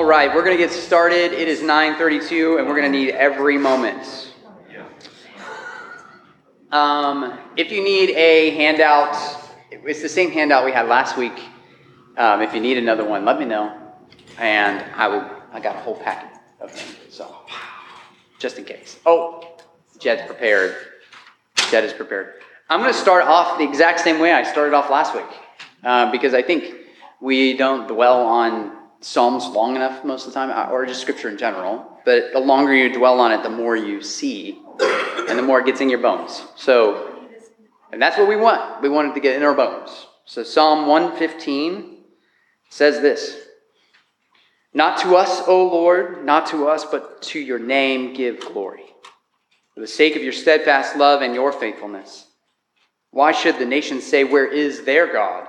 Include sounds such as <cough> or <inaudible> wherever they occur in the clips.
All right, we're going to get started. It is 9:32 and we're going to need every moment. Um, if you need a handout, it's the same handout we had last week. Um, if you need another one, let me know, and I will. I got a whole packet of them, so just in case. Oh, Jed's prepared. Jed is prepared. I'm going to start off the exact same way I started off last week, uh, because I think we don't dwell on Psalms long enough most of the time, or just Scripture in general. But the longer you dwell on it, the more you see, and the more it gets in your bones. So, and that's what we want. We want it to get in our bones. So Psalm 115 says this. Not to us, O Lord, not to us, but to your name give glory. For the sake of your steadfast love and your faithfulness. Why should the nations say, Where is their God?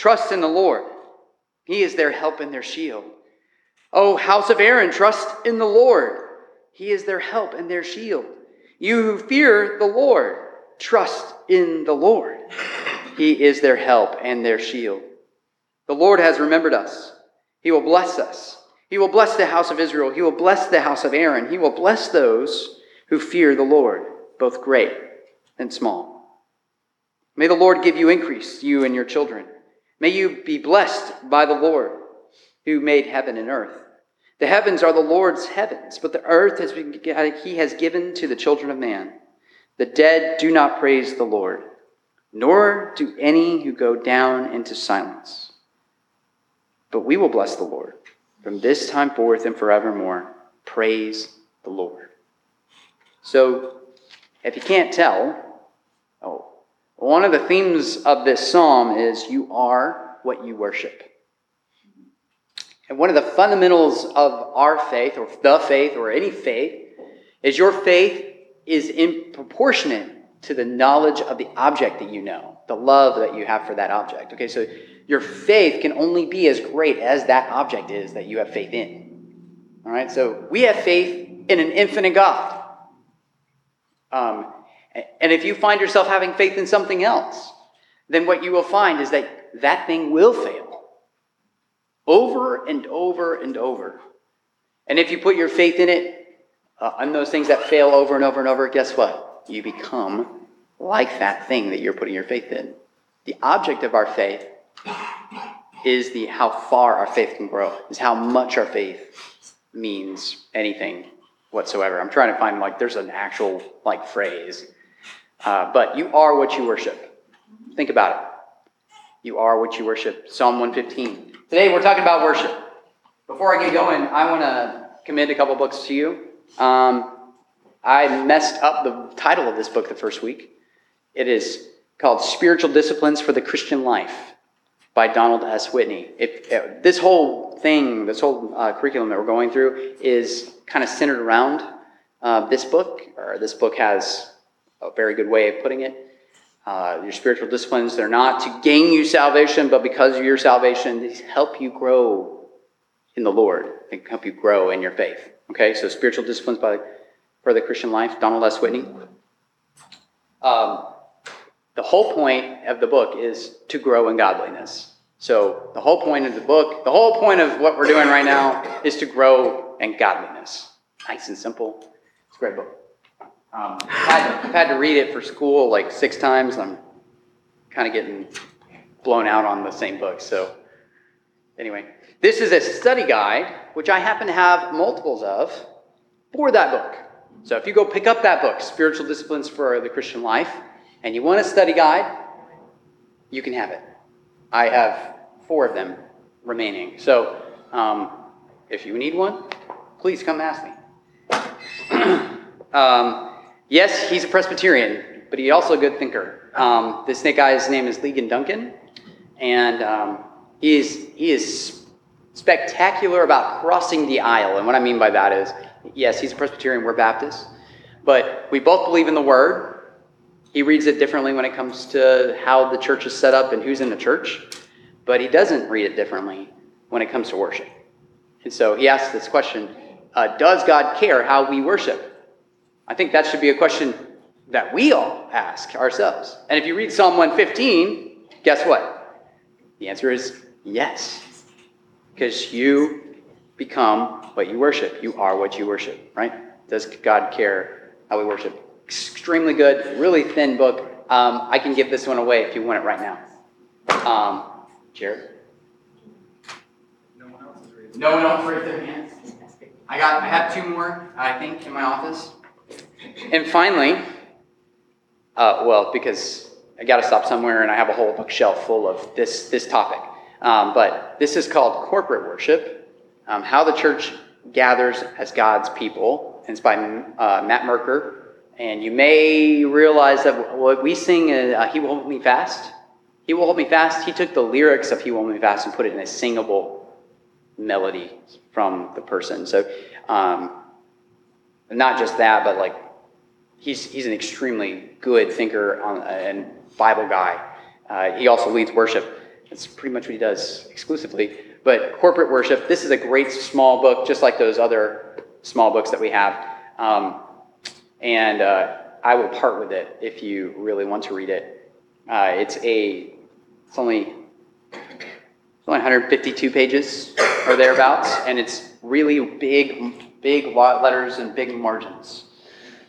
trust in the Lord. He is their help and their shield. O house of Aaron, trust in the Lord. He is their help and their shield. You who fear the Lord, trust in the Lord. He is their help and their shield. The Lord has remembered us. He will bless us. He will bless the house of Israel. He will bless the house of Aaron. He will bless those who fear the Lord, both great and small. May the Lord give you increase, you and your children. May you be blessed by the Lord who made heaven and earth. The heavens are the Lord's heavens, but the earth has been, he has given to the children of man. The dead do not praise the Lord, nor do any who go down into silence. But we will bless the Lord from this time forth and forevermore. Praise the Lord. So, if you can't tell, oh, one of the themes of this psalm is you are what you worship. And one of the fundamentals of our faith, or the faith, or any faith, is your faith is in proportionate to the knowledge of the object that you know, the love that you have for that object. Okay, so your faith can only be as great as that object is that you have faith in. All right, so we have faith in an infinite God. Um, and if you find yourself having faith in something else, then what you will find is that that thing will fail over and over and over. And if you put your faith in it, uh, on those things that fail over and over and over, guess what? You become like that thing that you're putting your faith in. The object of our faith is the how far our faith can grow, is how much our faith means anything whatsoever. I'm trying to find like there's an actual like phrase, uh, but you are what you worship. Think about it. You are what you worship. Psalm 115. Today we're talking about worship. Before I get going, I want to commend a couple books to you. Um, I messed up the title of this book the first week. It is called Spiritual Disciplines for the Christian Life by Donald S. Whitney. If, if this whole thing, this whole uh, curriculum that we're going through is kind of centered around uh, this book, or this book has a very good way of putting it. Uh, your spiritual disciplines, they're not to gain you salvation, but because of your salvation, they help you grow in the Lord. They help you grow in your faith. Okay, so spiritual disciplines by for the Christian life, Donald S. Whitney. Um, the whole point of the book is to grow in godliness. So the whole point of the book, the whole point of what we're doing right now is to grow in godliness. Nice and simple. It's a great book. Um, I've, had to, I've, had to, read it for school like six times. I'm kind of getting blown out on the same book. So, anyway, this is a study guide, which I happen to have multiples of for that book. So, if you go pick up that book, Spiritual Disciplines for the Christian Life, and you want a study guide, you can have it. I have four of them remaining. So, um, if you need one, please come ask me. <clears throat> um, Yes, he's a Presbyterian, but he's also a good thinker. Um, this guy's name is Ligon Duncan, and um, he is he is spectacular about crossing the aisle. And what I mean by that is, yes, he's a Presbyterian, we're Baptists, but we both believe in the Word. He reads it differently when it comes to how the church is set up and who's in the church, but he doesn't read it differently when it comes to worship. And so he asks this question uh, Does God care how we worship? I think that should be a question that we all ask ourselves. And if you read Psalm 115, guess what? The answer is yes. Because you become what you worship. You are what you worship, right? Does God care how we worship? Extremely good, really thin book. Um, I can give this one away if you want it right now. Um, Jared? No one else is reading. No one else raised their hands. I got. I have two more. I think in my office. And finally, uh, well, because I got to stop somewhere, and I have a whole bookshelf full of this this topic. Um, but this is called corporate worship: um, how the church gathers as God's people. And it's by uh, Matt Merker. And you may realize that what we sing, uh, "He Will Hold Me Fast." He will hold me fast. He took the lyrics of He Will Hold Me Fast and put it in a singable melody from the person. So, um, not just that, but like he's he's an extremely good thinker on, and Bible guy. Uh, he also leads worship. That's pretty much what he does exclusively. But corporate worship. This is a great small book, just like those other small books that we have. Um, and uh, I will part with it if you really want to read it. Uh, it's a it's only it's only 152 pages or thereabouts, and it's really big, big letters and big margins.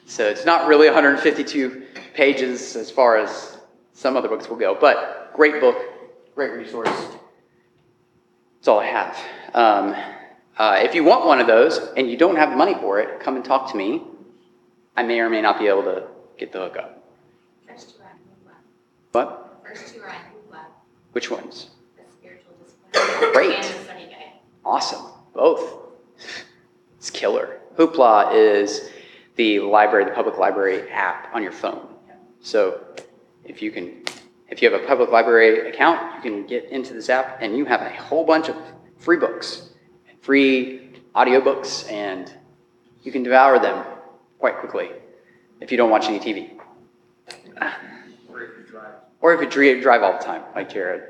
So it's not really 152 pages as far as some other books will go, but great book, great resource. That's all I have. Um, uh, if you want one of those and you don't have the money for it, come and talk to me. I may or may not be able to get the hookup. First two are Hoopla. What? First two are Which ones? the spiritual discipline. <coughs> Great. And the study guide. Awesome. Both. It's killer. Hoopla is the library, the public library app on your phone. So if you can, if you have a public library account, you can get into this app and you have a whole bunch of free books, free audiobooks, and you can devour them quite quickly if you don't watch any TV. Or if you drive. Or if you drive all the time, like Jared.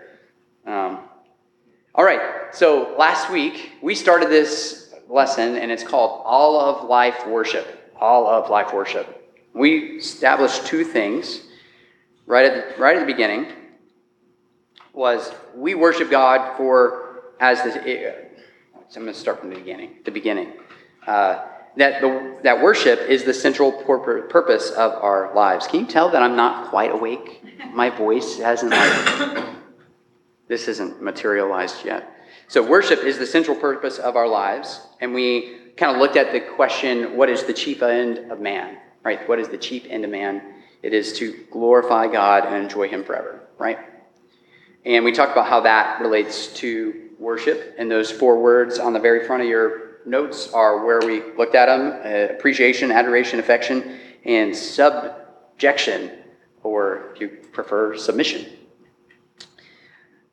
Um, all right, so last week we started this lesson, and it's called All of Life Worship. All of Life Worship. We established two things right at the, right at the beginning. Was we worship God for as the. I'm going to start from the beginning. The beginning. Uh, that the that worship is the central pur- purpose of our lives. Can you tell that I'm not quite awake? My voice hasn't like this isn't materialized yet. So, worship is the central purpose of our lives. And we kind of looked at the question what is the chief end of man, right? What is the chief end of man? It is to glorify God and enjoy Him forever, right? And we talked about how that relates to worship. And those four words on the very front of your notes are where we looked at them uh, appreciation, adoration, affection, and subjection, or if you prefer, submission.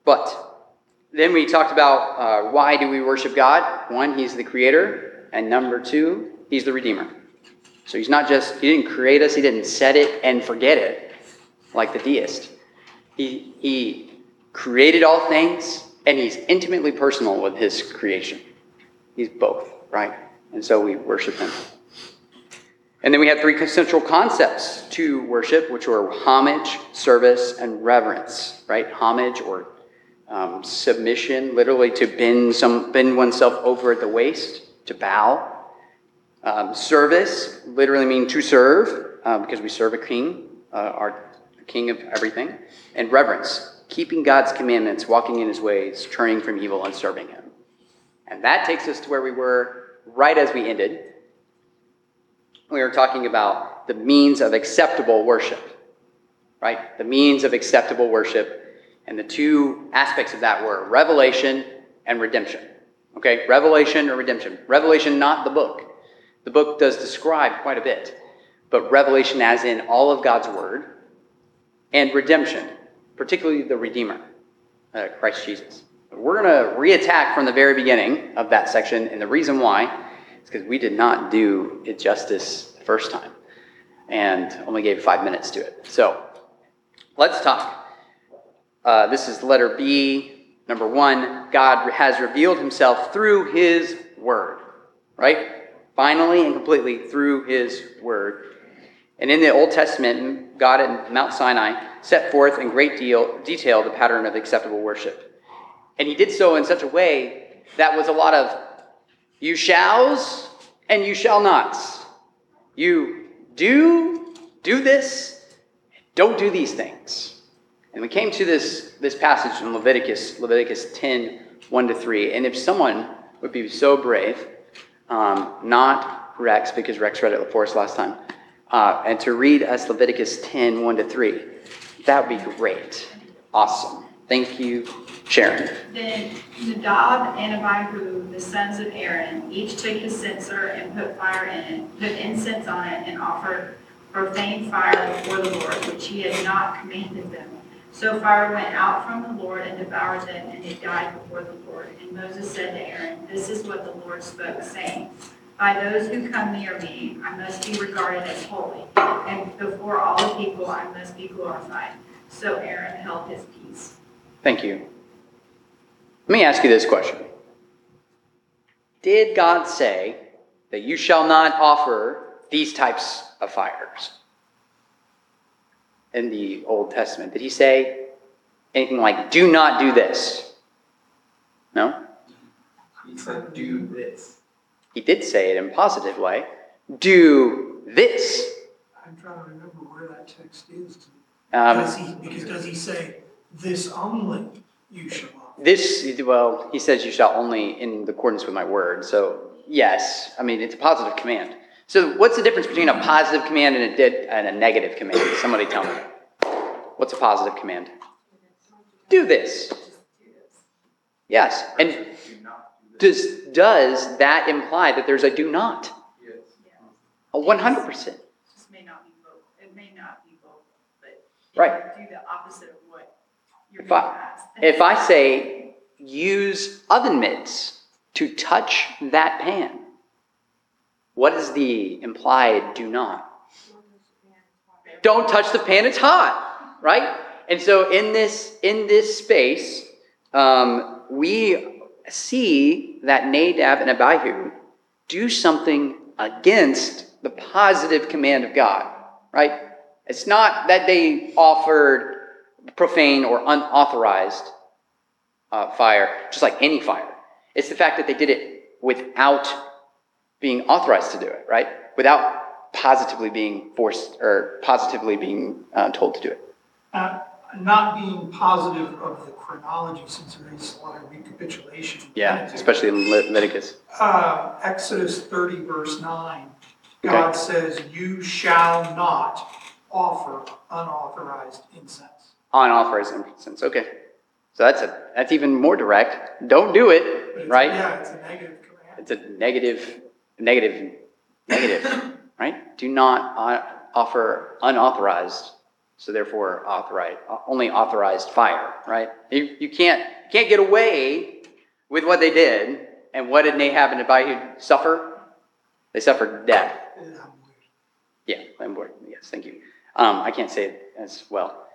But then we talked about uh, why do we worship God? One, He's the creator, and number two, He's the redeemer. So He's not just, He didn't create us, He didn't set it and forget it like the deist. He, he created all things, and He's intimately personal with His creation. He's both, right? And so we worship Him. And then we have three central concepts to worship, which were homage, service, and reverence, right? Homage or um, submission, literally to bend, some, bend oneself over at the waist, to bow. Um, service, literally mean to serve, uh, because we serve a king, uh, our king of everything. And reverence, keeping God's commandments, walking in his ways, turning from evil and serving him. And that takes us to where we were right as we ended. We were talking about the means of acceptable worship, right? The means of acceptable worship. And the two aspects of that were revelation and redemption. Okay, revelation or redemption. Revelation, not the book. The book does describe quite a bit, but revelation, as in all of God's word, and redemption, particularly the Redeemer, uh, Christ Jesus. we're going to reattack from the very beginning of that section. And the reason why is because we did not do it justice the first time and only gave five minutes to it. So let's talk. Uh, this is letter B, number one. God has revealed himself through his word, right? Finally and completely through his word. And in the Old Testament, God at Mount Sinai set forth in great deal, detail the pattern of acceptable worship. And he did so in such a way that was a lot of you shalls and you shall nots. You do do this, don't do these things. And we came to this, this passage in Leviticus, Leviticus 10, 1 to 3. And if someone would be so brave, um, not Rex, because Rex read it for us last time, uh, and to read us Leviticus 10, 1 to 3, that would be great. Awesome. Thank you, Sharon. Then Nadab and Abihu, the sons of Aaron, each took his censer and put fire in it, put incense on it, and offered profane fire before the Lord, which he had not commanded them. So fire went out from the Lord and devoured them, and they died before the Lord. And Moses said to Aaron, This is what the Lord spoke, saying, By those who come near me, I must be regarded as holy, and before all the people I must be glorified. So Aaron held his peace. Thank you. Let me ask you this question Did God say that you shall not offer these types of fires in the Old Testament? Did he say anything like, do not do this? No? He said, do this. He did say it in a positive way. Do this. I'm trying to remember where that text is. Um, Does he, because does he say, this only you shall offer? This, well, he says, You shall only in accordance with my word. So, yes, I mean, it's a positive command. So, what's the difference between a positive command and a, did, and a negative command? Somebody tell me. What's a positive command? Do this. Yes. And Do not do this. does, does that imply that there's a do not? Yes. A 100%. Just may not be vocal, it may not be vocal, but. Right. Do the opposite of what you're If I-. If I say use oven mitts to touch that pan, what is the implied do not? Don't touch the pan, it's hot, right? And so in this in this space, um, we see that Nadab and Abihu do something against the positive command of God, right? It's not that they offered profane or unauthorized uh, fire, just like any fire. It's the fact that they did it without being authorized to do it, right? Without positively being forced or positively being uh, told to do it. Uh, Not being positive of the chronology, since there is a lot of recapitulation. Yeah, especially in Leviticus. Uh, Exodus thirty verse nine, God says, you shall not offer unauthorized incense. Unauthorized incense. Okay. So that's a that's even more direct. Don't do it, right? Yeah, it's a negative command. It's a negative, negative, negative, <coughs> right? Do not offer unauthorized, so therefore authorized, only authorized fire, right? You, you can't can't get away with what they did. And what did Nadab and Abihu suffer? They suffered death. Yeah, I'm. Yeah, I'm bored. Yes, thank you. Um, I can't say it as well.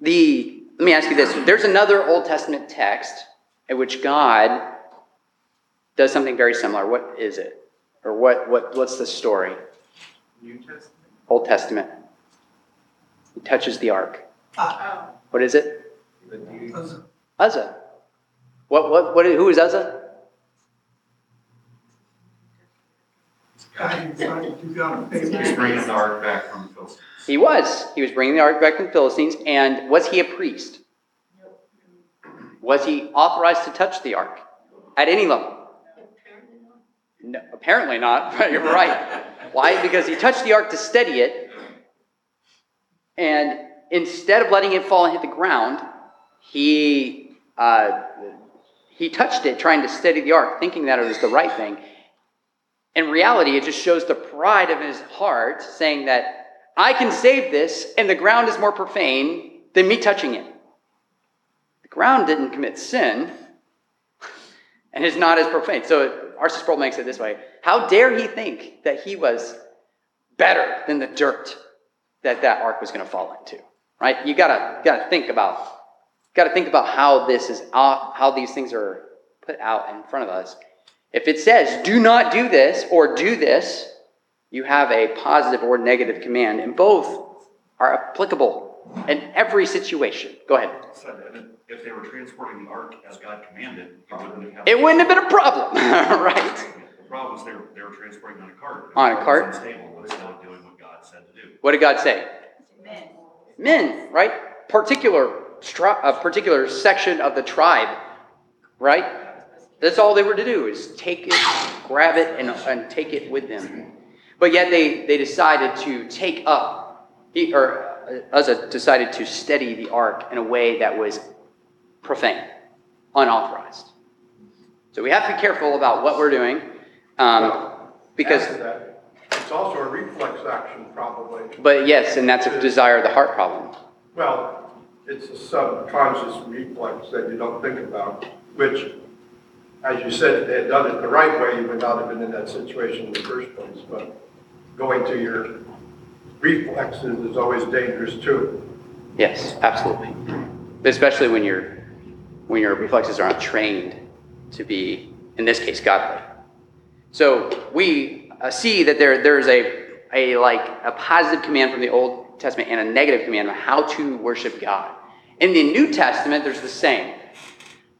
The let me ask you this: There's another Old Testament text in which God does something very similar. What is it, or what what what's the story? New Testament. Old Testament. He touches the ark. Ah, Oh, What is it? The dude. Uzzah. What what what? Who is Uzzah? I didn't find it. You got a favorite. He's bringing the ark back from the Philistines. He was. He was bringing the ark back from the Philistines. And was he a priest? Was he authorized to touch the ark at any level? No, apparently not. <laughs> But you're right. Why? Because he touched the ark to steady it, and instead of letting it fall and hit the ground, he uh, he touched it, trying to steady the ark, thinking that it was the right thing. In reality, it just shows the pride of his heart, saying that I can save this, and the ground is more profane than me touching it. The ground didn't commit sin, <laughs> and is not as profane. So R.C. Sproul makes it this way How dare he think that he was better than the dirt that that ark was going to fall into? Right? You gotta, gotta think about gotta think about how this is out, how these things are put out in front of us. If it says, do not do this or do this, you have a positive or negative command, and both are applicable in every situation. Go ahead. Said that If they were transporting the ark as God commanded, it wouldn't have. It wouldn't have been a problem, <laughs> right? The problem is they were, they were transporting on a cart. On a cart? was Unstable instead of doing what God said to do. What did God say? Men. Men, right? Particular, stri- a particular section of the tribe, right? That's all they were to do is take it, grab it, and, and take it with them. But yet they, they decided to take up, he- or Uzzah decided to steady the ark in a way that was profane, unauthorized. So we have to be careful about what we're doing, um, because, that, It's also a reflex action probably. but yes, and that's a desire of the heart problem. Well, it's a subconscious reflex that you don't think about, which, as you said, if they had done it the right way, you would not have been in that situation in the first place. But going to your reflexes is always dangerous too. Yes, absolutely. Especially when your when your reflexes are not trained to be, in this case, godly. So we uh, see that there there's a a like a positive command from the Old Testament and a negative command on how to worship God. In the New Testament, there's the same.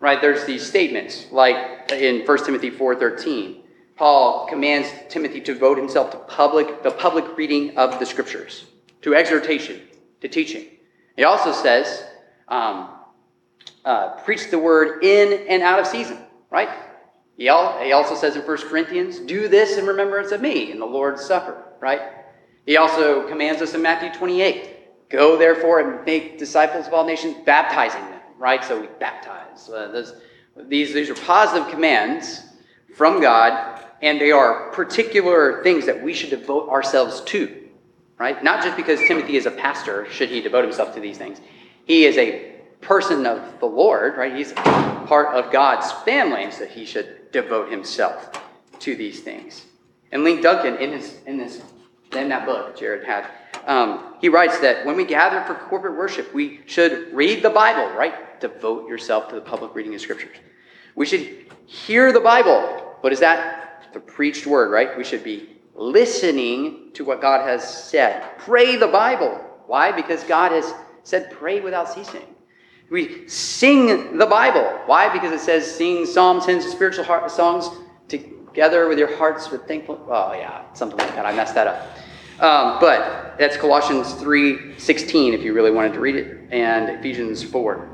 Right? There's these statements like in 1 Timothy 4:13. Paul commands Timothy to devote himself to public the public reading of the scriptures, to exhortation, to teaching. He also says, um, uh, preach the word in and out of season, right? He, al- he also says in 1 Corinthians, do this in remembrance of me in the Lord's Supper, right? He also commands us in Matthew 28, go therefore and make disciples of all nations, baptizing them, right? So we baptize. Uh, those, these, these are positive commands from God, and they are particular things that we should devote ourselves to, right? Not just because Timothy is a pastor should he devote himself to these things. He is a person of the Lord, right? He's part of God's family, so he should devote himself to these things. And Ligon Duncan, in his in this in that book Jared had, um, he writes that when we gather for corporate worship, we should read the Bible, right? Devote yourself to the public reading of scriptures. We should hear the Bible. What is that? The preached word, right? We should be listening to what God has said. Pray the Bible. Why? Because God has said, pray without ceasing. We sing the Bible. Why? Because it says, sing psalms, hymns, spiritual heart, songs together with your hearts with thankful. Oh, yeah, something like that. I messed that up. Um, but that's Colossians 3 16, if you really wanted to read it, and Ephesians 4.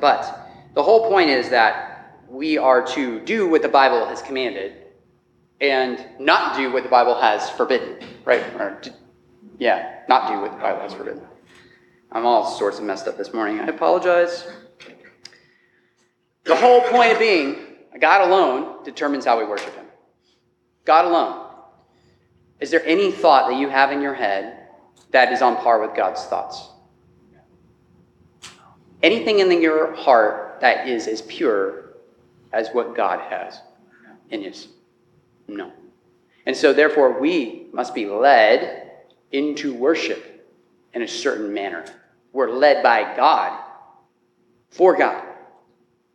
But the whole point is that we are to do what the Bible has commanded and not do what the Bible has forbidden, right? Or, yeah, not do what the Bible has forbidden. I'm all sorts of messed up this morning. I apologize. The whole point of being, God alone determines how we worship Him. God alone. Is there any thought that you have in your head that is on par with God's thoughts? Anything in your heart that is as pure as what God has in His? No. And so, therefore, we must be led into worship in a certain manner. We're led by God, for God,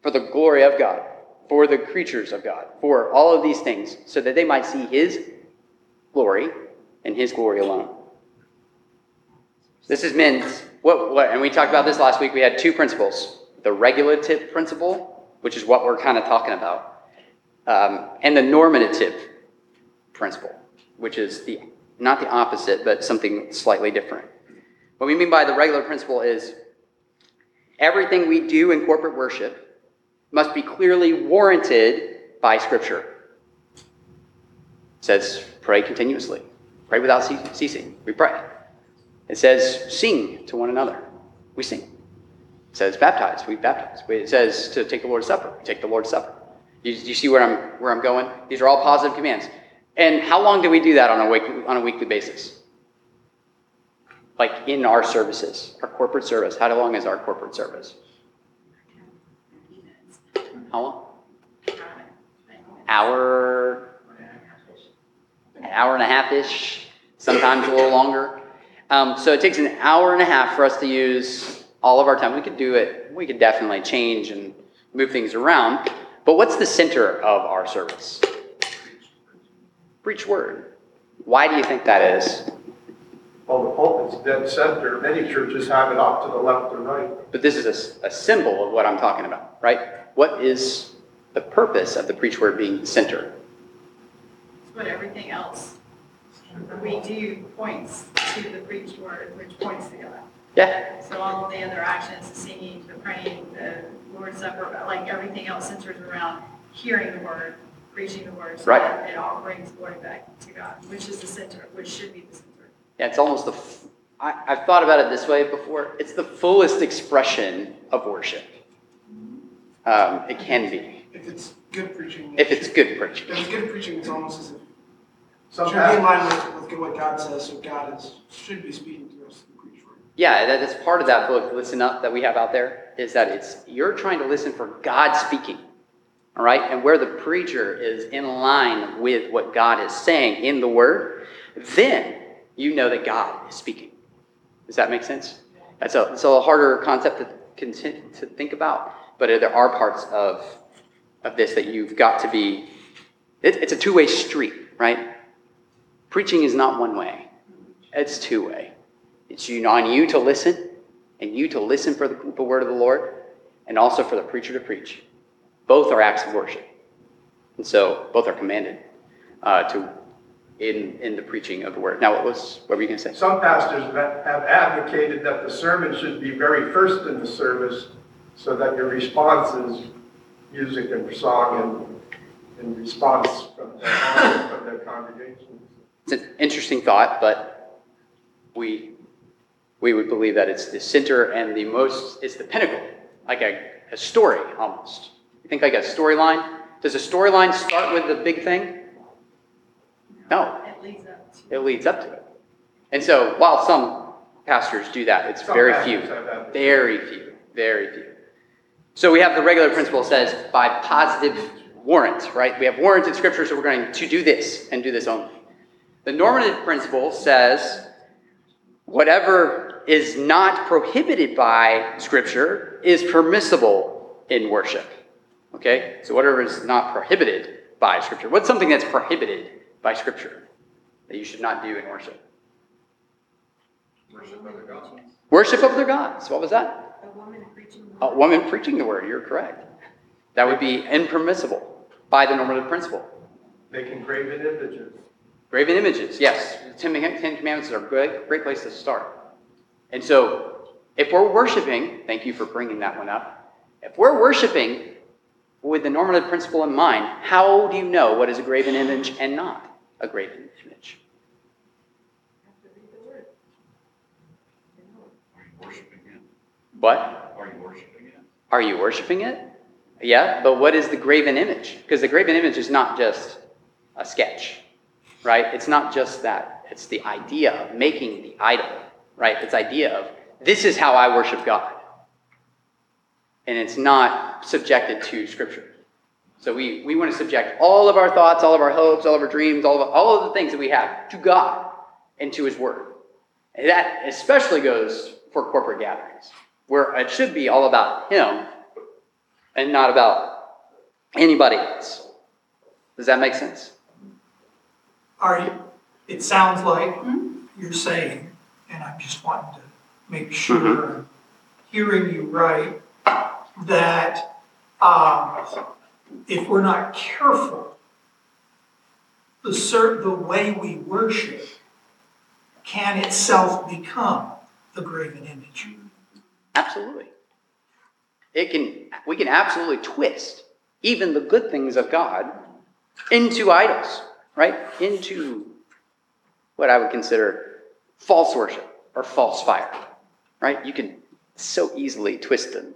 for the glory of God, for the creatures of God, for all of these things, so that they might see His glory and His glory alone. This is men's, what, what, and we talked about this last week. We had two principles the regulative principle, which is what we're kind of talking about, um, and the normative principle, which is the not the opposite, but something slightly different. What we mean by the regular principle is everything we do in corporate worship must be clearly warranted by Scripture. It says, pray continuously, pray without ceasing. We pray. It says, sing to one another. We sing. Says, baptize. We baptize. It says to take the Lord's Supper. We take the Lord's Supper. You, you see where I'm where I'm going? These are all positive commands. And how long do we do that on a weekly, on a weekly basis? Like in our services, our corporate service. How long is our corporate service? How long? hour, an hour and a half-ish, sometimes a little longer. Um, so it takes an hour and a half for us to use all of our time. We could do it, we could definitely change and move things around. But what's the center of our service? Preach word. Why do you think that is? Well, the pulpit's dead center, many churches have it off to the left or right. But this is a symbol of what I'm talking about, right? What is the purpose of the preach word being the center? It's what everything else we do points to the preached word, which points to God. Yeah, So all of the other actions, the singing, the praying, the Lord's Supper, like everything else centers around hearing the word, preaching the word. so Right. that It all brings glory back to God, which is the center, which should be the center. yeah, it's almost the. f- I, I've thought about it this way before. It's the fullest expression of worship. Um, it can be If it's good preaching. if it's good preaching. If it's good preaching, it's almost as if, Some should be in pastors, line with, with what God says, so God is, should be speaking to us through the preach word. Yeah, that, that's part of that book, Listen Up, that we have out there, is that it's you're trying to listen for God speaking. All right? And where the preacher is in line with what God is saying in the word, then you know that God is speaking. Does that make sense? That's a, it's a harder concept to, to think about, but there are parts of, of this that you've got to be, it, it's a two way street, right? Preaching is not one way, it's two way. It's you, on you to listen, and you to listen for the, the word of the Lord, and also for the preacher to preach. Both are acts of worship. And so both are commanded uh, to in, in the preaching of the word. Now, what was what were you going to say? some pastors have advocated that the sermon should be very first in the service so that your response is music and song and, and response from the, from the congregation. It's an interesting thought, but we we would believe that it's the center and the most it's the pinnacle, like a, a story almost. You think like a storyline? Does a storyline start with the big thing? No, It leads up to. it leads up to it. And so while some pastors do that, it's Some very few. Very few. Very few. So we have the regular principle says by positive warrant, right? We have warrants in scripture, so we're going to do this and do this only. The normative principle says whatever is not prohibited by scripture is permissible in worship. Okay? So whatever is not prohibited by scripture. What's something that's prohibited by scripture that you should not do in worship? Worship other gods. Worship of their gods. What was that? A woman preaching. A woman preaching the word. You're correct. That would be impermissible by the normative principle. Making graven images. Graven images, yes. The Ten Commandments are a great, great place to start. And so, if we're worshiping, thank you for bringing that one up. If we're worshiping with the normative principle in mind, how do you know what is a graven image and not a graven image? What? Are you worshiping it? Are you worshiping it? Yeah, but what is the graven image? Because the graven image is not just a sketch, right? It's not just that. It's the idea of making the idol, right? It's idea of this is how I worship God. And it's not subjected to scripture. So we, we want to subject all of our thoughts, all of our hopes, all of our dreams, all of, all of the things that we have to God and to his word. And that especially goes for corporate gatherings, where it should be all about him and not about anybody else. Does that make sense? Are you, it sounds like hmm? you're saying, just wanting to make sure I'm hearing you right, that um, if we're not careful, the cer the way we worship can itself become the graven image. Absolutely. It can we can absolutely twist even the good things of God into idols, right? Into what I would consider false worship or false fire, right? You can so easily twist them.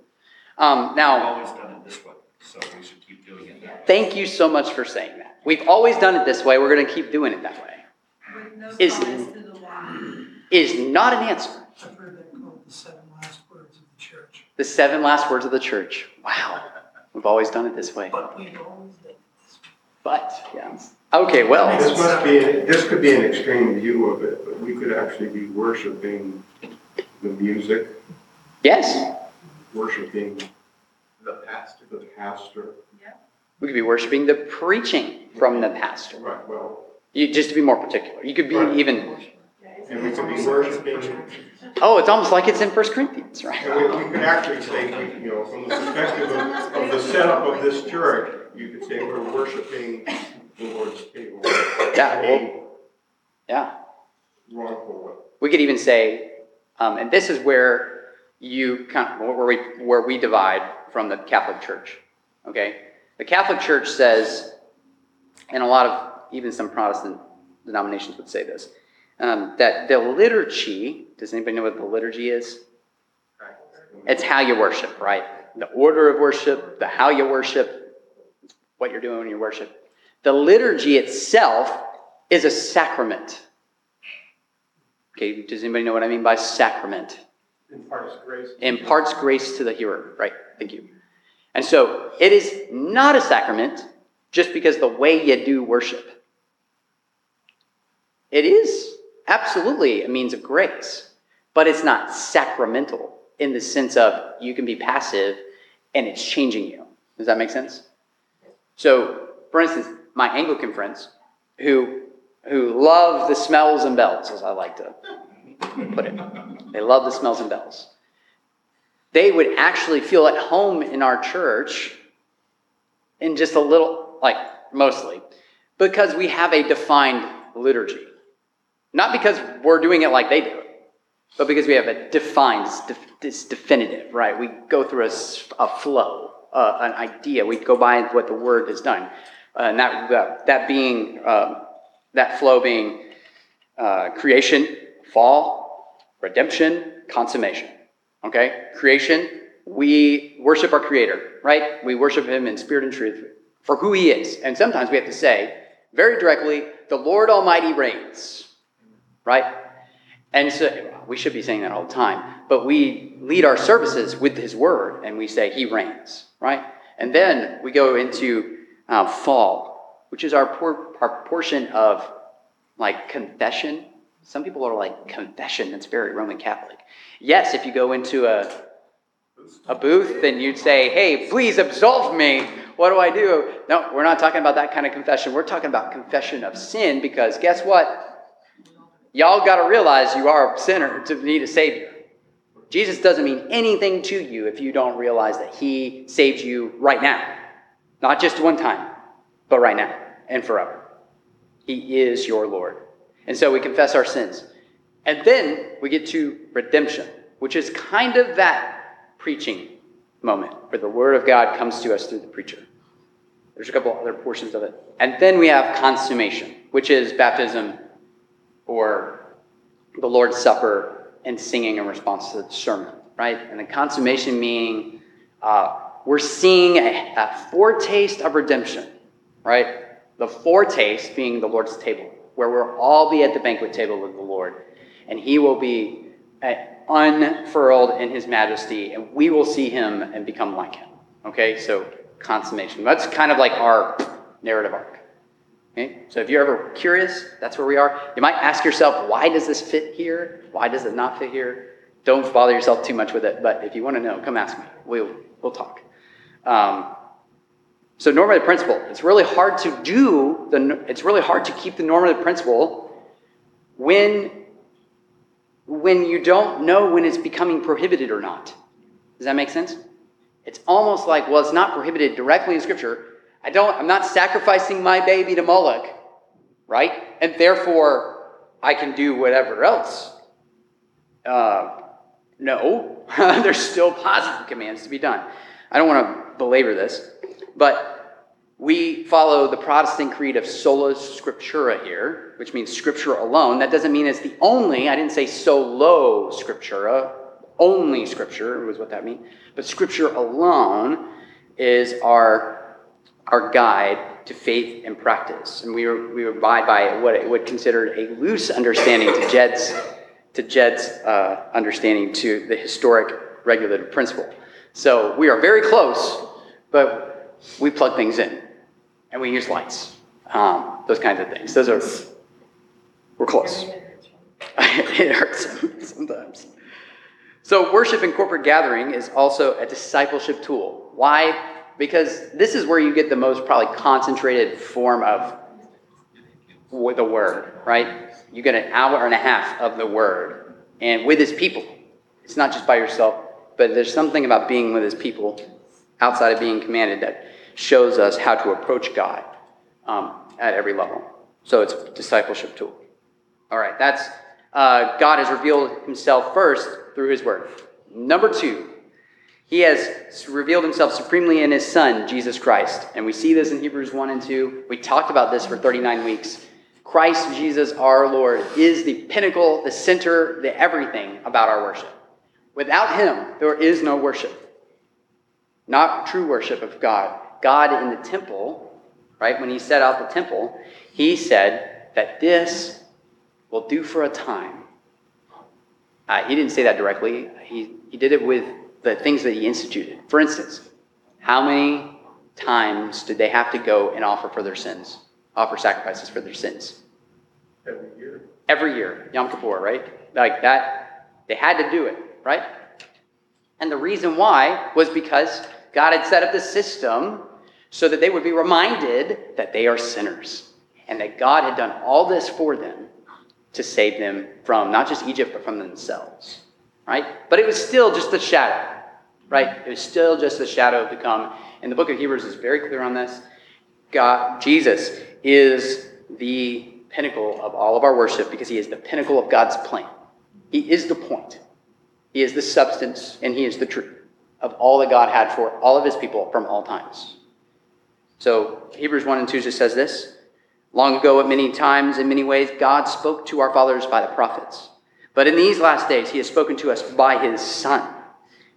Um, We've now, always done it this way, so we should keep doing it that way. thank you so much for saying that. We've always done it this way. We're going to keep doing it that way. With no Is- comments to the law. Is not an answer. I've heard that called the seven last words of the church. The seven last words of the church. Wow. We've always done it this way. But we've always done it this way. But, yeah. Okay, well, This must be, this could be an extreme view of it, but we could actually be worshiping the music, yes, worshiping The pastor. the pastor. we could be worshiping the preaching from the pastor. Right, well, You, just to be more particular, you could be Right. even, and we could be worshiping, oh, it's almost like it's in First Corinthians, right? and we, we could actually say, you know, from the perspective of, of the setup of this church, you could say we're worshiping the Lord's. <coughs> Yeah, well, yeah. a wrongful way. We could even say, um, and this is where you kind of, where we where we divide from the Catholic Church. Okay, the Catholic Church says, and a lot of even some Protestant denominations would say this, um, that the liturgy. Does anybody know what the liturgy is? It's how you worship, right? The order of worship, the how you worship, what you're doing when you worship. The liturgy itself is a sacrament. Okay, does anybody know what I mean by sacrament? Imparts grace. Imparts grace to the hearer. Right, thank you. And so it is not a sacrament just because the way you do worship. It is absolutely a means of grace, but it's not sacramental in the sense of you can be passive and it's changing you. Does that make sense? So, for instance, my Anglican friends who who love the smells and bells, as I like to put it. They love the smells and bells. They would actually feel at home in our church in just a little, like mostly, because we have a defined liturgy. Not because we're doing it like they do but because we have a defined, it's definitive, right? We go through a flow, uh, an idea. We go by what the word has done. Uh, and that, that, that being, um, that flow being uh, creation, fall, redemption, consummation. Okay? Creation, we worship our Creator, right? We worship Him in spirit and truth for who He is. And sometimes we have to say very directly, the Lord Almighty reigns, right? And so we should be saying that all the time, but we lead our services with His Word and we say, He reigns, right? And then we go into uh, fall, which is our, por- our portion of like confession. Some people are like, confession, that's very Roman Catholic. Yes, if you go into a, a booth and you'd say, hey, please absolve me, what do I do? No, we're not talking about that kind of confession. We're talking about confession of sin because guess what? Y'all got to realize you are a sinner to need a Savior. Jesus doesn't mean anything to you if you don't realize that He saves you right now. Not just one time, but right now and forever. He is your Lord. And so we confess our sins. And then we get to redemption, which is kind of that preaching moment where the Word of God comes to us through the preacher. There's a couple other portions of it. And then we have consummation, which is baptism or the Lord's Supper and singing in response to the sermon, right? And the consummation meaning uh, we're seeing a, a foretaste of redemption, right? The foretaste being the Lord's table, where we'll all be at the banquet table with the Lord, and He will be uh, unfurled in His majesty, and we will see Him and become like Him. Okay, so consummation. That's kind of like our narrative arc. Okay? So if you're ever curious, that's where we are. You might ask yourself, why does this fit here? Why does it not fit here? Don't bother yourself too much with it. But if you want to know, come ask me. We'll, we'll talk. Um, so normative principle. It's really hard to do the. It's really hard to keep the normative principle when when you don't know when it's becoming prohibited or not. Does that make sense? It's almost like well, it's not prohibited directly in Scripture. I don't. I'm not sacrificing my baby to Moloch, right? And therefore, I can do whatever else. Uh, no, <laughs> there's still positive commands to be done. I don't want to belabor this, but we follow the Protestant creed of sola scriptura here, which means scripture alone. That doesn't mean it's the only, I didn't say solo scriptura, only scripture was what that means. But scripture alone is our, our guide to faith and practice. And we, we abide by what it would consider a loose understanding to Jed's, to Jed's uh, understanding to the historic regulative principle. So we are very close, but we plug things in. and we use lights. Um, those kinds of things. Those are, we're close. it hurts <laughs> sometimes. So, worship in corporate gathering is also a discipleship tool. Why? Because this is where you get the most probably concentrated form of the word, right? You get an hour and a half of the word, and with his people. It's not just by yourself, but there's something about being with his people outside of being commanded that shows us how to approach God um, at every level. So, it's a discipleship tool. All right, that's uh, God has revealed himself first through his word. Number two, he has revealed himself supremely in his son, Jesus Christ. And we see this in Hebrews 1 and 2. We talked about this for 39 weeks. Christ Jesus, our Lord, is the pinnacle, the center, the everything about our worship. Without him, there is no worship. Not true worship of God. God in the temple, right, when he set out the temple, he said that this will do for a time. Uh, he didn't say that directly. He, he did it with the things that he instituted. For instance, how many times did they have to go and offer for their sins? Offer sacrifices for their sins? Every year. Every year, Yom Kippur, right? Like that, they had to do it, right? And the reason why was because God had set up the system so that they would be reminded that they are sinners and that God had done all this for them to save them from not just Egypt, but from themselves, right? But it was still just a shadow, right? It was still just a shadow to come. And the book of Hebrews is very clear on this. God, Jesus is the pinnacle of all of our worship because he is the pinnacle of God's plan. He is the point. He is the substance and he is the truth of all that God had for all of his people from all times. So Hebrews 1 and 2 just says this. Long ago, at many times, in many ways, God spoke to our fathers by the prophets. But in these last days, he has spoken to us by his Son,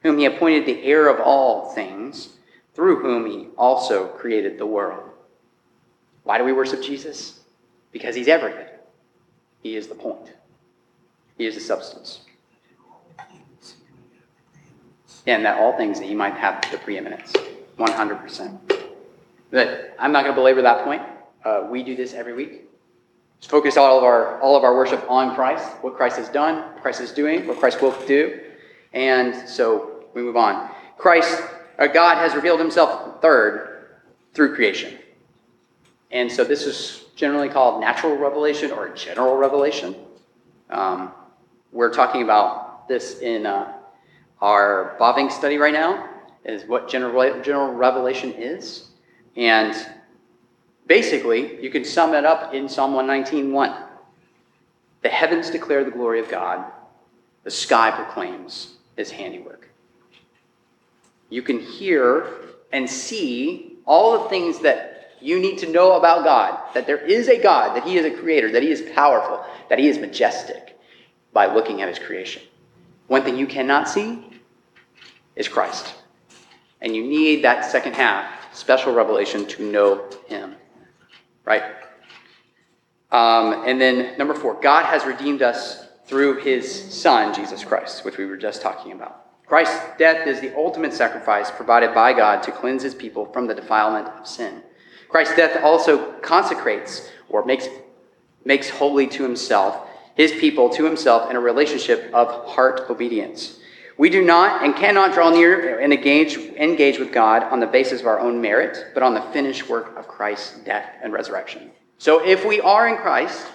whom he appointed the heir of all things, through whom he also created the world. Why do we worship Jesus? Because he's everything. He is the point, he is the substance. And that all things that he might have the preeminence. 100%. But I'm not going to belabor that point. Uh, we do this every week. Just focus all of our all of our worship on Christ, what Christ has done, what Christ is doing, what Christ will do, and so we move on. Christ, uh, God has revealed Himself third through creation, and so this is generally called natural revelation or general revelation. Um, we're talking about this in uh, our Bavinck study right now. Is what general general revelation is, and Basically, you can sum it up in Psalm 119.1. The heavens declare the glory of God. The sky proclaims his handiwork. You can hear and see all the things that you need to know about God, that there is a God, that he is a creator, that he is powerful, that he is majestic by looking at his creation. One thing you cannot see is Christ. And you need that second half, special revelation, to know him right? Um, and then number four, God has redeemed us through his Son, Jesus Christ, which we were just talking about. Christ's death is the ultimate sacrifice provided by God to cleanse his people from the defilement of sin. Christ's death also consecrates or makes, makes holy to himself his people to himself in a relationship of heart obedience. We do not and cannot draw near and engage, engage with God on the basis of our own merit, but on the finished work of Christ's death and resurrection. So if we are in Christ,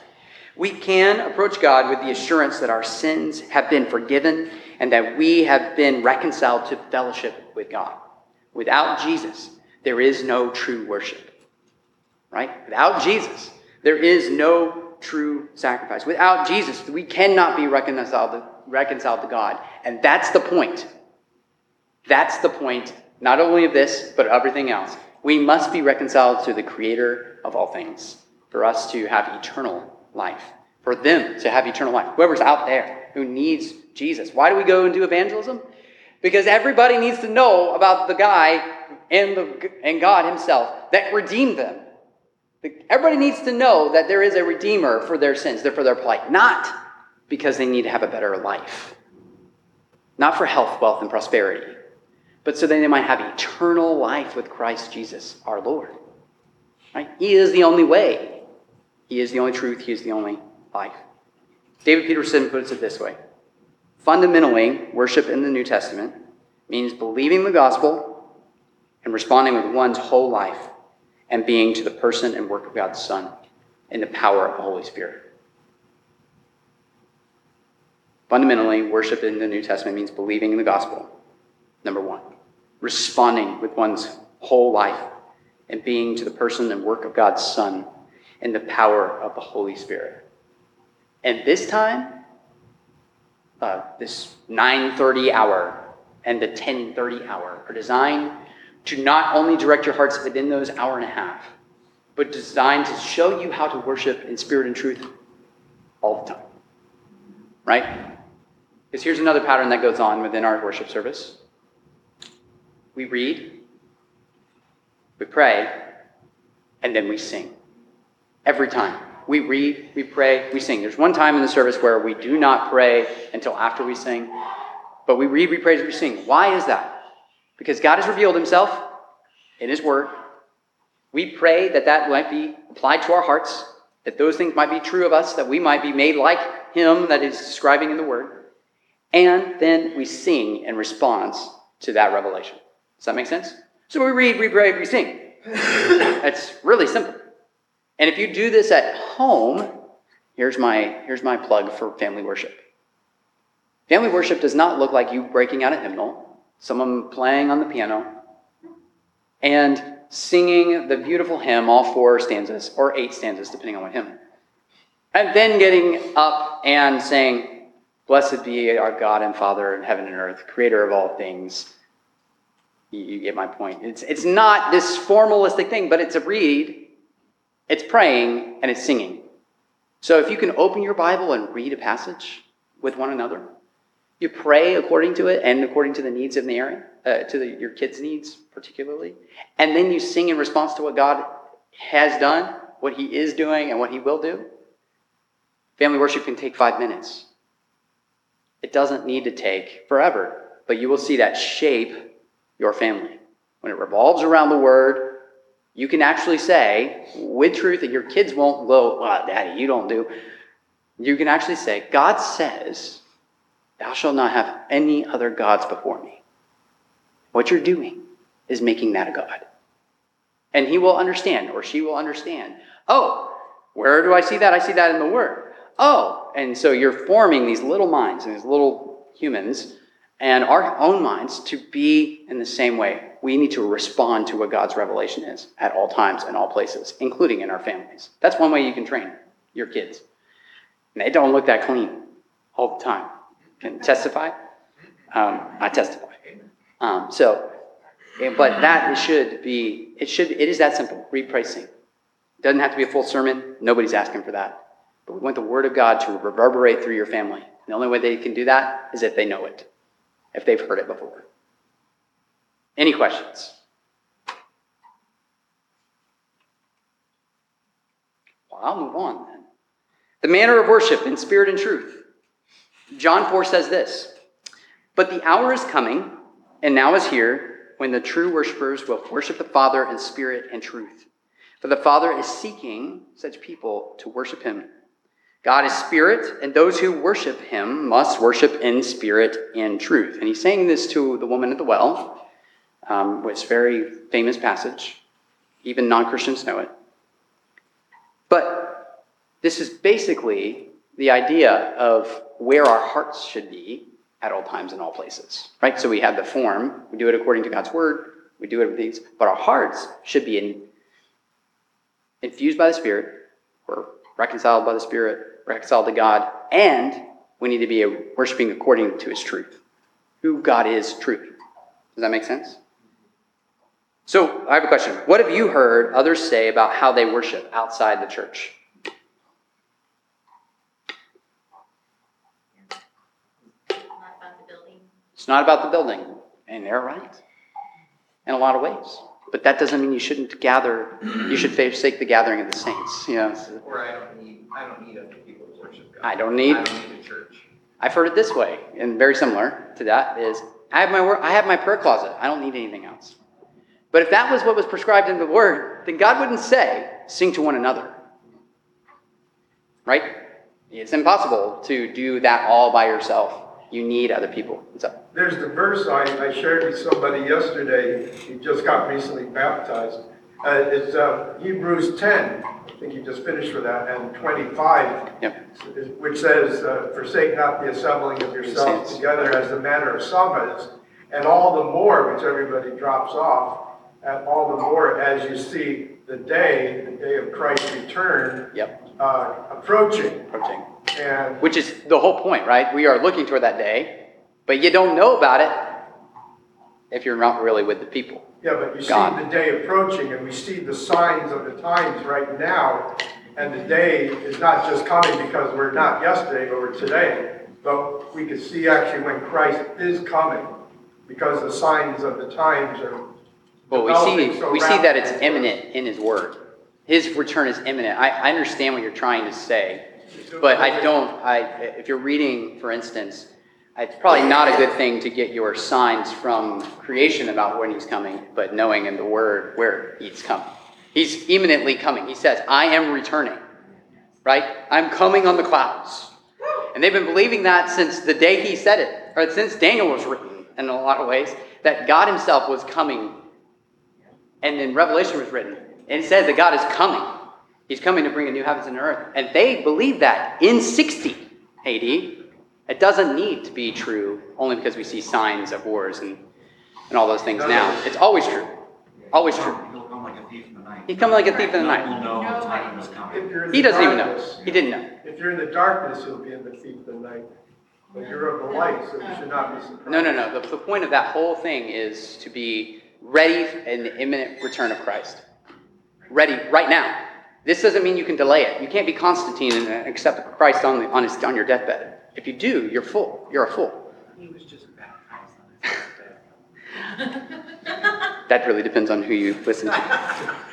we can approach God with the assurance that our sins have been forgiven and that we have been reconciled to fellowship with God. Without Jesus, there is no true worship. Right? Without Jesus, there is no true sacrifice. Without Jesus, we cannot be reconciled to, reconciled to God. And that's the point. That's the point, not only of this, but everything else. We must be reconciled to the Creator of all things for us to have eternal life, for them to have eternal life. Whoever's out there who needs Jesus. Why do we go and do evangelism? Because everybody needs to know about the guy and, the, and God Himself that redeemed them. Everybody needs to know that there is a Redeemer for their sins, for their plight, not because they need to have a better life, not for health, wealth, and prosperity, but so that they might have eternal life with Christ Jesus, our Lord. Right? He is the only way. He is the only truth. He is the only life. David Peterson puts it this way Fundamentally, worship in the New Testament means believing the gospel and responding with one's whole life and being to the person and work of God's Son in the power of the Holy Spirit. Fundamentally, worship in the New Testament means believing in the gospel, number one, responding with one's whole life and being to the person and work of God's Son in the power of the Holy Spirit. And this time, uh, this 9:30 hour and the 10:30 hour are designed to not only direct your hearts within those hour and a half, but designed to show you how to worship in spirit and truth all the time. Right? Because here's another pattern that goes on within our worship service. We read, we pray, and then we sing. Every time. We read, we pray, we sing. There's one time in the service where we do not pray until after we sing, but we read, we pray, we sing. Why is that? Because God has revealed himself in his word. We pray that that might be applied to our hearts, that those things might be true of us, that we might be made like him that is describing in the word. And then we sing in response to that revelation. Does that make sense? So we read, we pray, we sing. <laughs> That's really simple. And if you do this at home, here's my, here's my plug for family worship. Family worship does not look like you breaking out a hymnal, someone playing on the piano, and singing the beautiful hymn, all four stanzas, or eight stanzas, depending on what hymn. And then getting up and saying, Blessed be our God and Father in heaven and earth, creator of all things. You, get my point. It's, it's not this formalistic thing, but it's a read, it's praying, and it's singing. So if you can open your Bible and read a passage with one another, you pray according to it and according to the needs of the area, uh, to the, your kids' needs particularly, and then you sing in response to what God has done, what He is doing, and what He will do. Family worship can take five minutes. It doesn't need to take forever, but you will see that shape your family. When it revolves around the Word, you can actually say with truth that your kids won't go, Daddy, you don't do. You can actually say, God says, Thou shalt not have any other gods before me. What you're doing is making that a God. And he will understand, or she will understand. Oh, where do I see that? I see that in the Word. Oh, and so you're forming these little minds and these little humans and our own minds to be in the same way. We need to respond to what God's revelation is at all times and all places, including in our families. That's one way you can train your kids. And they don't look that clean all the time. Can testify? Um, I testify. Um, so, but that should be, it should, it is that simple. Pray. It doesn't have to be a full sermon. Nobody's asking for that. But we want the Word of God to reverberate through your family. The only way they can do that is if they know it, if they've heard it before. Any questions? Well, I'll move on then. The manner of worship in spirit and truth. John 4 says this But the hour is coming, and now is here, when the true worshipers will worship the Father in spirit and truth. For the Father is seeking such people to worship him. God is spirit, and those who worship him must worship in spirit and truth. And he's saying this to the woman at the well, um, which is a very famous passage. Even non Christians know it. But this is basically the idea of where our hearts should be at all times and all places, right? So we have the form, we do it according to God's word, we do it with these, but our hearts should be in, infused by the Spirit, we're reconciled by the Spirit, reconciled to God, and we need to be worshiping according to His truth. Who God is, truth. Does that make sense? So I have a question. What have you heard others say about how they worship outside the church? Not about the building. It's not about the building, and they're right in a lot of ways. But that doesn't mean you shouldn't gather. You should forsake the gathering of the saints. You know, Or I don't need, I don't need other people to worship God. I don't need- I don't need a church. I've heard it this way, and very similar to that is I have my I have my prayer closet. I don't need anything else. But if that was what was prescribed in the word, then God wouldn't say, sing to one another. Right? It's impossible to do that all by yourself. You need other people. There's the verse I, I shared with somebody yesterday, he just got recently baptized. Uh, it's, uh, Hebrews ten, I think you just finished with that, and twenty-five. Yep. Which says, uh, forsake not the assembling of yourselves together as the manner of some is, and all the more, which everybody drops off, and all the more as you see the day, the day of Christ's return, Yep. uh, approaching. Approaching. And Which is the whole point, right? We are looking toward that day, but you don't know about it if you're not really with the people. Yeah, but you see the day approaching, and we see the signs of the times right now, and the day is not just coming because we're not yesterday, but we're today, but we can see actually when Christ is coming, because the signs of the times are Well, we see, so we see that it's imminent in His Word. His return is imminent. I, I understand what you're trying to say, but I don't, I, if you're reading, for instance, it's probably not a good thing to get your signs from creation about when He's coming, but knowing in the Word where He's coming. He's imminently coming. He says, I am returning, right? I'm coming on the clouds. And they've been believing that since the day He said it, or since Daniel was written in a lot of ways, that God Himself was coming and then Revelation was written, and it says that God is coming. He's coming to bring a new heavens and earth. And they believe that in 60 AD. It doesn't need to be true only because we see signs of wars and, and all those things now. It's always true. Always true. He'll come like a thief in the night. He'd come like a thief in the night. one will know the time is coming. If you're in He doesn't even know. darkness- He didn't know. If you're in the darkness, you'll be in the thief of the night, but you're of the light, so you should not be surprised. No, no, no. The, the point of that whole thing is to be ready in the imminent return of Christ. Ready right now. This doesn't mean you can delay it. You can't be Constantine and accept Christ on, the, on, his, on your deathbed. If you do, you're full. You're a fool. He was just baptized. <laughs> That really depends on who you listen to. <laughs>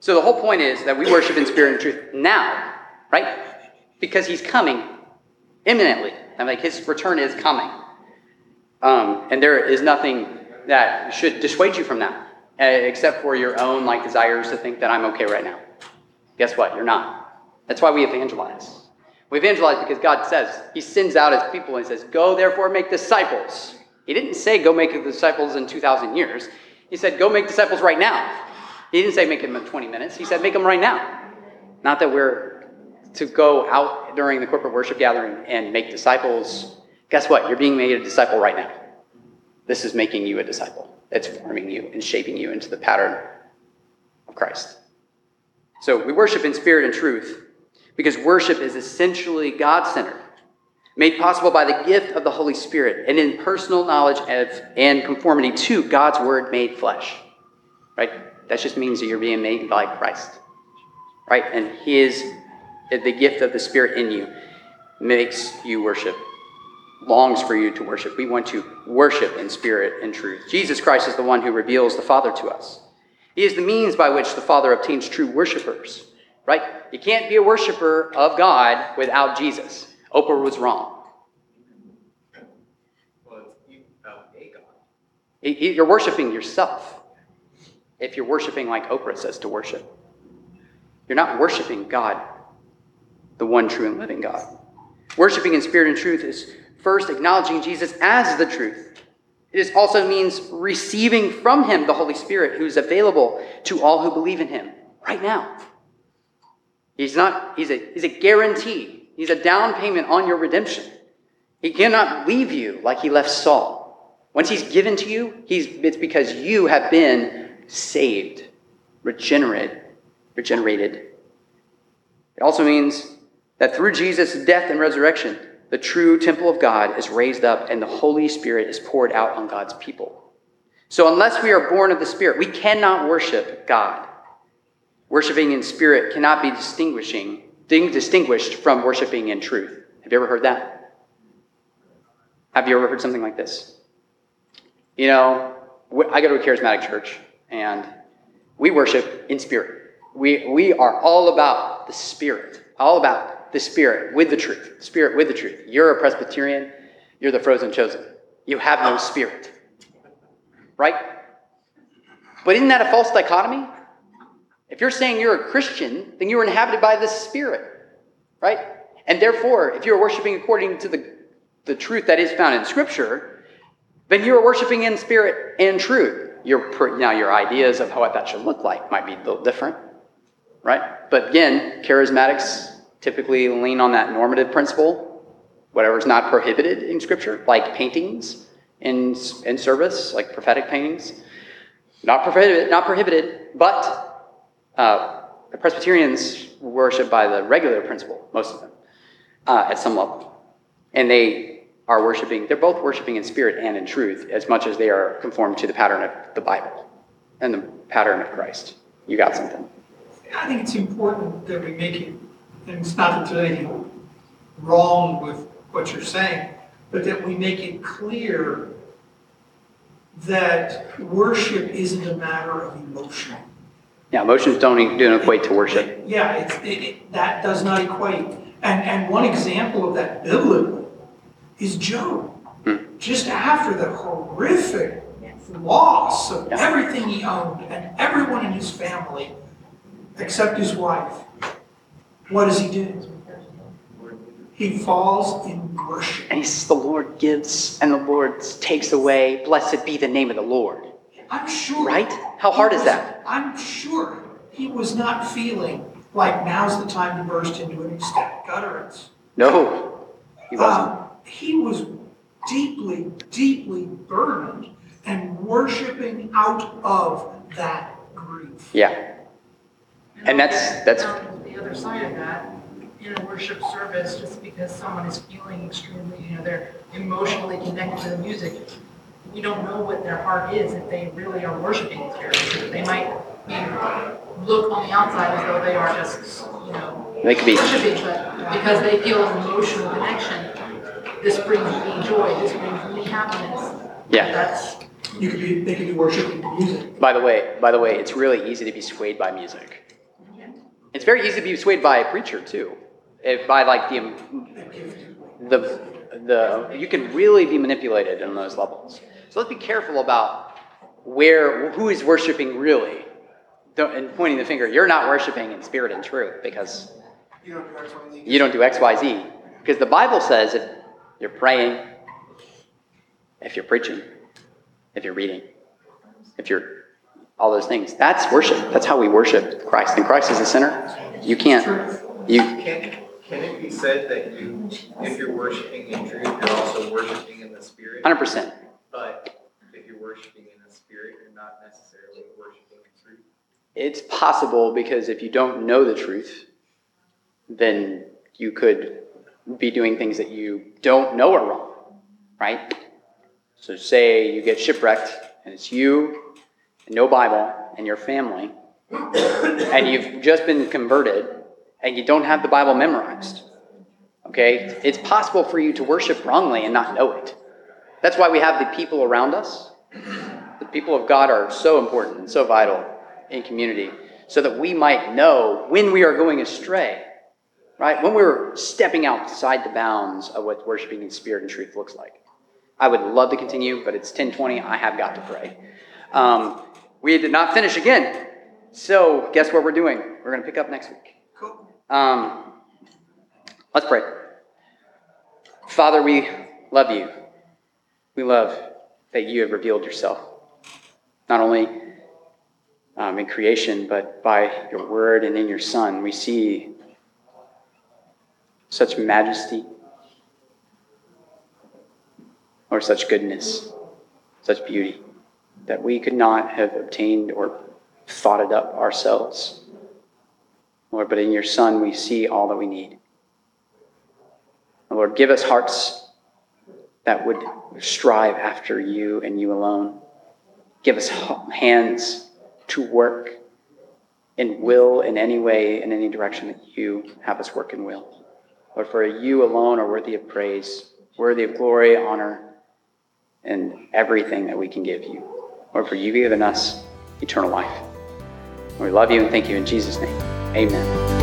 So the whole point is that we worship in spirit and truth now, right? Because he's coming imminently. I'm like his return is coming. Um, and there is nothing that should dissuade you from that, uh, except for your own like desires to think that I'm okay right now. Guess what? You're not. That's why we evangelize. We evangelize because God says He sends out His people and says, "Go therefore make disciples." He didn't say go make disciples in 2,000 years. He said, "Go make disciples right now." He didn't say make them in 20 minutes. He said make them right now. Not that we're to go out during the corporate worship gathering and make disciples. Guess what? You're being made a disciple right now. This is making you a disciple. It's forming you and shaping you into the pattern of Christ. So we worship in spirit and truth because worship is essentially God centered, made possible by the gift of the Holy Spirit and in personal knowledge of, and conformity to God's word made flesh. Right? That just means that you're being made by Christ. Right? And His, the gift of the Spirit in you makes you worship longs for you to worship. We want to worship in spirit and truth. Jesus Christ is the one who reveals the Father to us. He is the means by which the Father obtains true worshipers, right? You can't be a worshiper of God without Jesus. Oprah was wrong. Well, you, oh, a God. He- he- You're worshiping yourself if you're worshiping like Oprah says to worship. You're not worshiping God, the one true and living God. Worshiping in spirit and truth is first acknowledging Jesus as the truth. It also means receiving from him the Holy Spirit who's available to all who believe in him right now. He's not, he's a, he's a guarantee. He's a down payment on your redemption. He cannot leave you like he left Saul. Once he's given to you, he's, it's because you have been saved, regenerated, regenerated. It also means that through Jesus' death and resurrection, the true temple of God is raised up and the Holy Spirit is poured out on God's people. So, unless we are born of the Spirit, we cannot worship God. Worshiping in spirit cannot be distinguishing, distinguished from worshiping in truth. Have you ever heard that? Have you ever heard something like this? You know, I go to a charismatic church and we worship in spirit. We, we are all about the spirit, all about the spirit with the truth, spirit with the truth. You're a Presbyterian, you're the frozen chosen. You have no spirit, right? But isn't that a false dichotomy? If you're saying you're a Christian, then you're inhabited by the Spirit, right? And therefore, if you're worshiping according to the, the truth that is found in Scripture, then you're worshiping in spirit and truth. Your, now, your ideas of how that should look like might be a little different, right? But again, charismatics typically lean on that normative principle, whatever's not prohibited in Scripture, like paintings in, in service, like prophetic paintings. Not prohibited, not prohibited, but uh, the Presbyterians worship by the regulative principle, most of them, uh, at some level. And they are worshiping, they're both worshiping in spirit and in truth as much as they are conformed to the pattern of the Bible and the pattern of Christ. You got something. I think it's important that we make it, and it's not that there's anything wrong with what you're saying, but that we make it clear that worship isn't a matter of emotion. Yeah, emotions don't, e- don't equate to worship. Yeah, it's, it, it, that does not equate. And, and one example of that biblically is Job. Hmm. Just after the horrific loss of Yeah. everything he owned and everyone in his family, except his wife, what does he do? He falls in worship. And he says, The Lord gives and the Lord takes away. Blessed be the name of the Lord. I'm sure. Right? How hard he is that? I'm sure he was not feeling like now's the time to burst into an ecstatic utterance. No, he wasn't. Um, he was deeply, deeply burdened and worshiping out of that grief. Yeah. And that's- that's- On The other side of that, in a worship service, just because someone is feeling extremely, you know, they're emotionally connected to the music, you don't know what their heart is if they really are worshiping the Spirit. They might be, look on the outside as though they are just, you know, They could be. worshiping, but because they feel an emotional connection, this brings me joy, this brings me happiness. Yeah. That's, You could be, they could be worshiping the music. By the way, by the way, it's really easy to be swayed by music. It's very easy to be swayed by a preacher too. If by like the the the you can really be manipulated on those levels. So let's be careful about where who is worshiping really. Don't, and pointing the finger, you're not worshiping in spirit and truth because you know, that's one of you don't do X, Y, Z. Because the Bible says if you're praying, if you're preaching, if you're reading, if you're all those things, that's worship. That's how we worship Christ. And Christ is the center. You can't, you, Can, can it be said that you, if you're worshiping in truth, you're also worshiping in the spirit? 100%. But if you're worshiping in the spirit, you're not necessarily worshiping in truth. It's possible because if you don't know the truth, then you could be doing things that you don't know are wrong, right? So say you get shipwrecked and it's you and no Bible and your family, and you've just been converted and you don't have the Bible memorized. Okay? It's possible for you to worship wrongly and not know it. That's why we have the people around us. The people of God are so important and so vital in community so that we might know when we are going astray, right? When we're stepping outside the bounds of what worshiping in spirit and truth looks like. I would love to continue, but it's 1020. I have got to pray. Um, we did not finish again. So guess what we're doing? We're going to pick up next week. Cool. Um, let's pray. Father, we love you. We love that you have revealed yourself, not only um, in creation, but by your word and in your Son. We see such majesty, or such goodness, such beauty, that we could not have obtained or thought it up ourselves. Lord, but in your Son we see all that we need. Lord, give us hearts that would strive after you and you alone. Give us hands to work and will in any way, in any direction that you have us work in will. Lord, for you alone are worthy of praise, worthy of glory, honor, and everything that we can give you. Lord, for you've given us eternal life. We love you and thank you in Jesus' name. Amen.